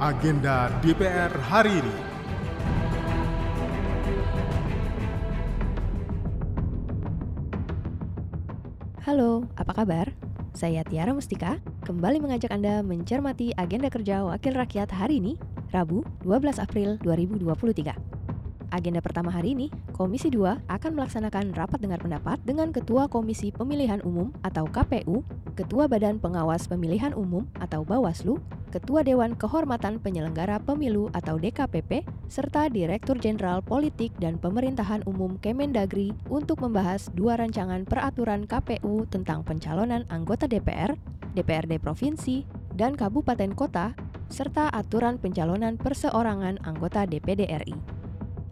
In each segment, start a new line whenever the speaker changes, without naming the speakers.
agenda DPR hari ini.
Halo, apa kabar? Saya Tiara Mustika, kembali mengajak Anda mencermati agenda kerja Wakil Rakyat hari ini, Rabu 12 April 2023. Agenda pertama hari ini, Komisi 2 akan melaksanakan rapat dengar pendapat dengan Ketua Komisi Pemilihan Umum atau KPU, Ketua Badan Pengawas Pemilihan Umum atau Bawaslu, Ketua Dewan Kehormatan Penyelenggara Pemilu atau DKPP, serta Direktur Jenderal Politik dan Pemerintahan Umum Kemendagri untuk membahas dua rancangan peraturan KPU tentang pencalonan anggota DPR, DPRD Provinsi, dan Kabupaten Kota, serta aturan pencalonan perseorangan anggota DPD RI.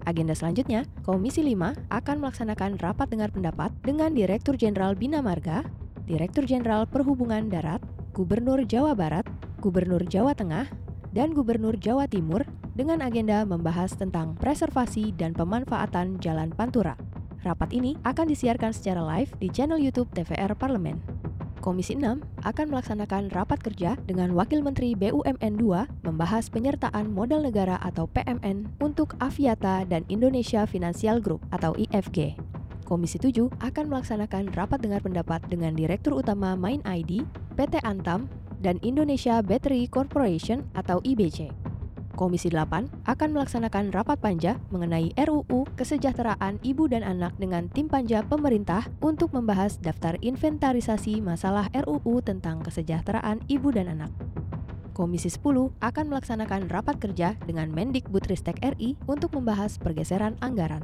Agenda selanjutnya, Komisi 5 akan melaksanakan rapat dengar pendapat dengan Direktur Jenderal Bina Marga, Direktur Jenderal Perhubungan Darat, Gubernur Jawa Barat, Gubernur Jawa Tengah, dan Gubernur Jawa Timur dengan agenda membahas tentang preservasi dan pemanfaatan Jalan Pantura. Rapat ini akan disiarkan secara live di channel YouTube TVR Parlemen. Komisi 6 akan melaksanakan rapat kerja dengan Wakil Menteri BUMN 2 membahas penyertaan modal negara atau PMN untuk Aviata dan Indonesia Financial Group atau IFG. Komisi 7 akan melaksanakan rapat dengar pendapat dengan Direktur Utama Main ID, PT Antam, dan Indonesia Battery Corporation atau IBC. Komisi 8 akan melaksanakan rapat panja mengenai RUU Kesejahteraan Ibu dan Anak dengan tim panja pemerintah untuk membahas daftar inventarisasi masalah RUU tentang kesejahteraan ibu dan anak. Komisi 10 akan melaksanakan rapat kerja dengan Mendikbudristek RI untuk membahas pergeseran anggaran.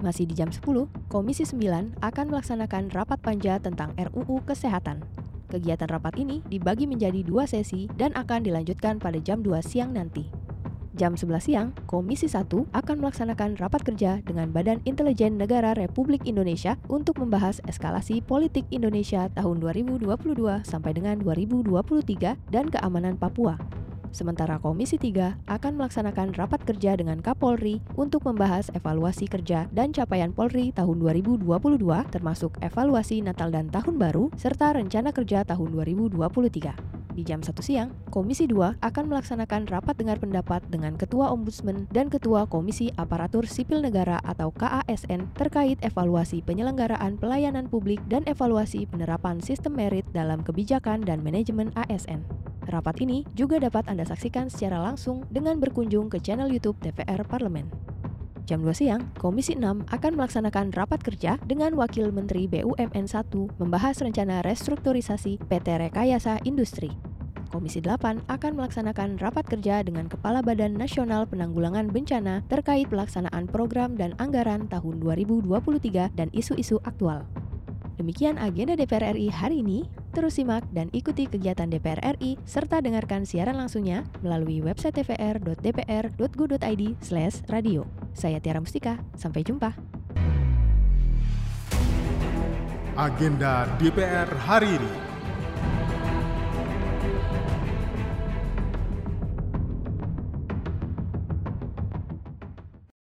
Masih di jam 10, Komisi 9 akan melaksanakan rapat panja tentang RUU Kesehatan. Kegiatan rapat ini dibagi menjadi dua sesi dan akan dilanjutkan pada jam 2 siang nanti. Jam 11 siang, Komisi 1 akan melaksanakan rapat kerja dengan Badan Intelijen Negara Republik Indonesia untuk membahas eskalasi politik Indonesia tahun 2022 sampai dengan 2023 dan keamanan Papua. Sementara Komisi 3 akan melaksanakan rapat kerja dengan Kapolri untuk membahas evaluasi kerja dan capaian Polri tahun 2022 termasuk evaluasi Natal dan Tahun Baru serta rencana kerja tahun 2023. Di jam 1 siang, Komisi 2 akan melaksanakan rapat dengar pendapat dengan Ketua Ombudsman dan Ketua Komisi Aparatur Sipil Negara atau KASN terkait evaluasi penyelenggaraan pelayanan publik dan evaluasi penerapan sistem merit dalam kebijakan dan manajemen ASN. Rapat ini juga dapat Anda saksikan secara langsung dengan berkunjung ke channel YouTube DPR Parlemen. Jam 2 siang, Komisi 6 akan melaksanakan rapat kerja dengan Wakil Menteri BUMN 1 membahas rencana restrukturisasi PT Rekayasa Industri. Komisi 8 akan melaksanakan rapat kerja dengan Kepala Badan Nasional Penanggulangan Bencana terkait pelaksanaan program dan anggaran tahun 2023 dan isu-isu aktual. Demikian agenda DPR RI hari ini. Terus simak dan ikuti kegiatan DPR RI serta dengarkan siaran langsungnya melalui website tvr.dpr.go.id radio. Saya Tiara Mustika, sampai jumpa.
Agenda DPR hari ini.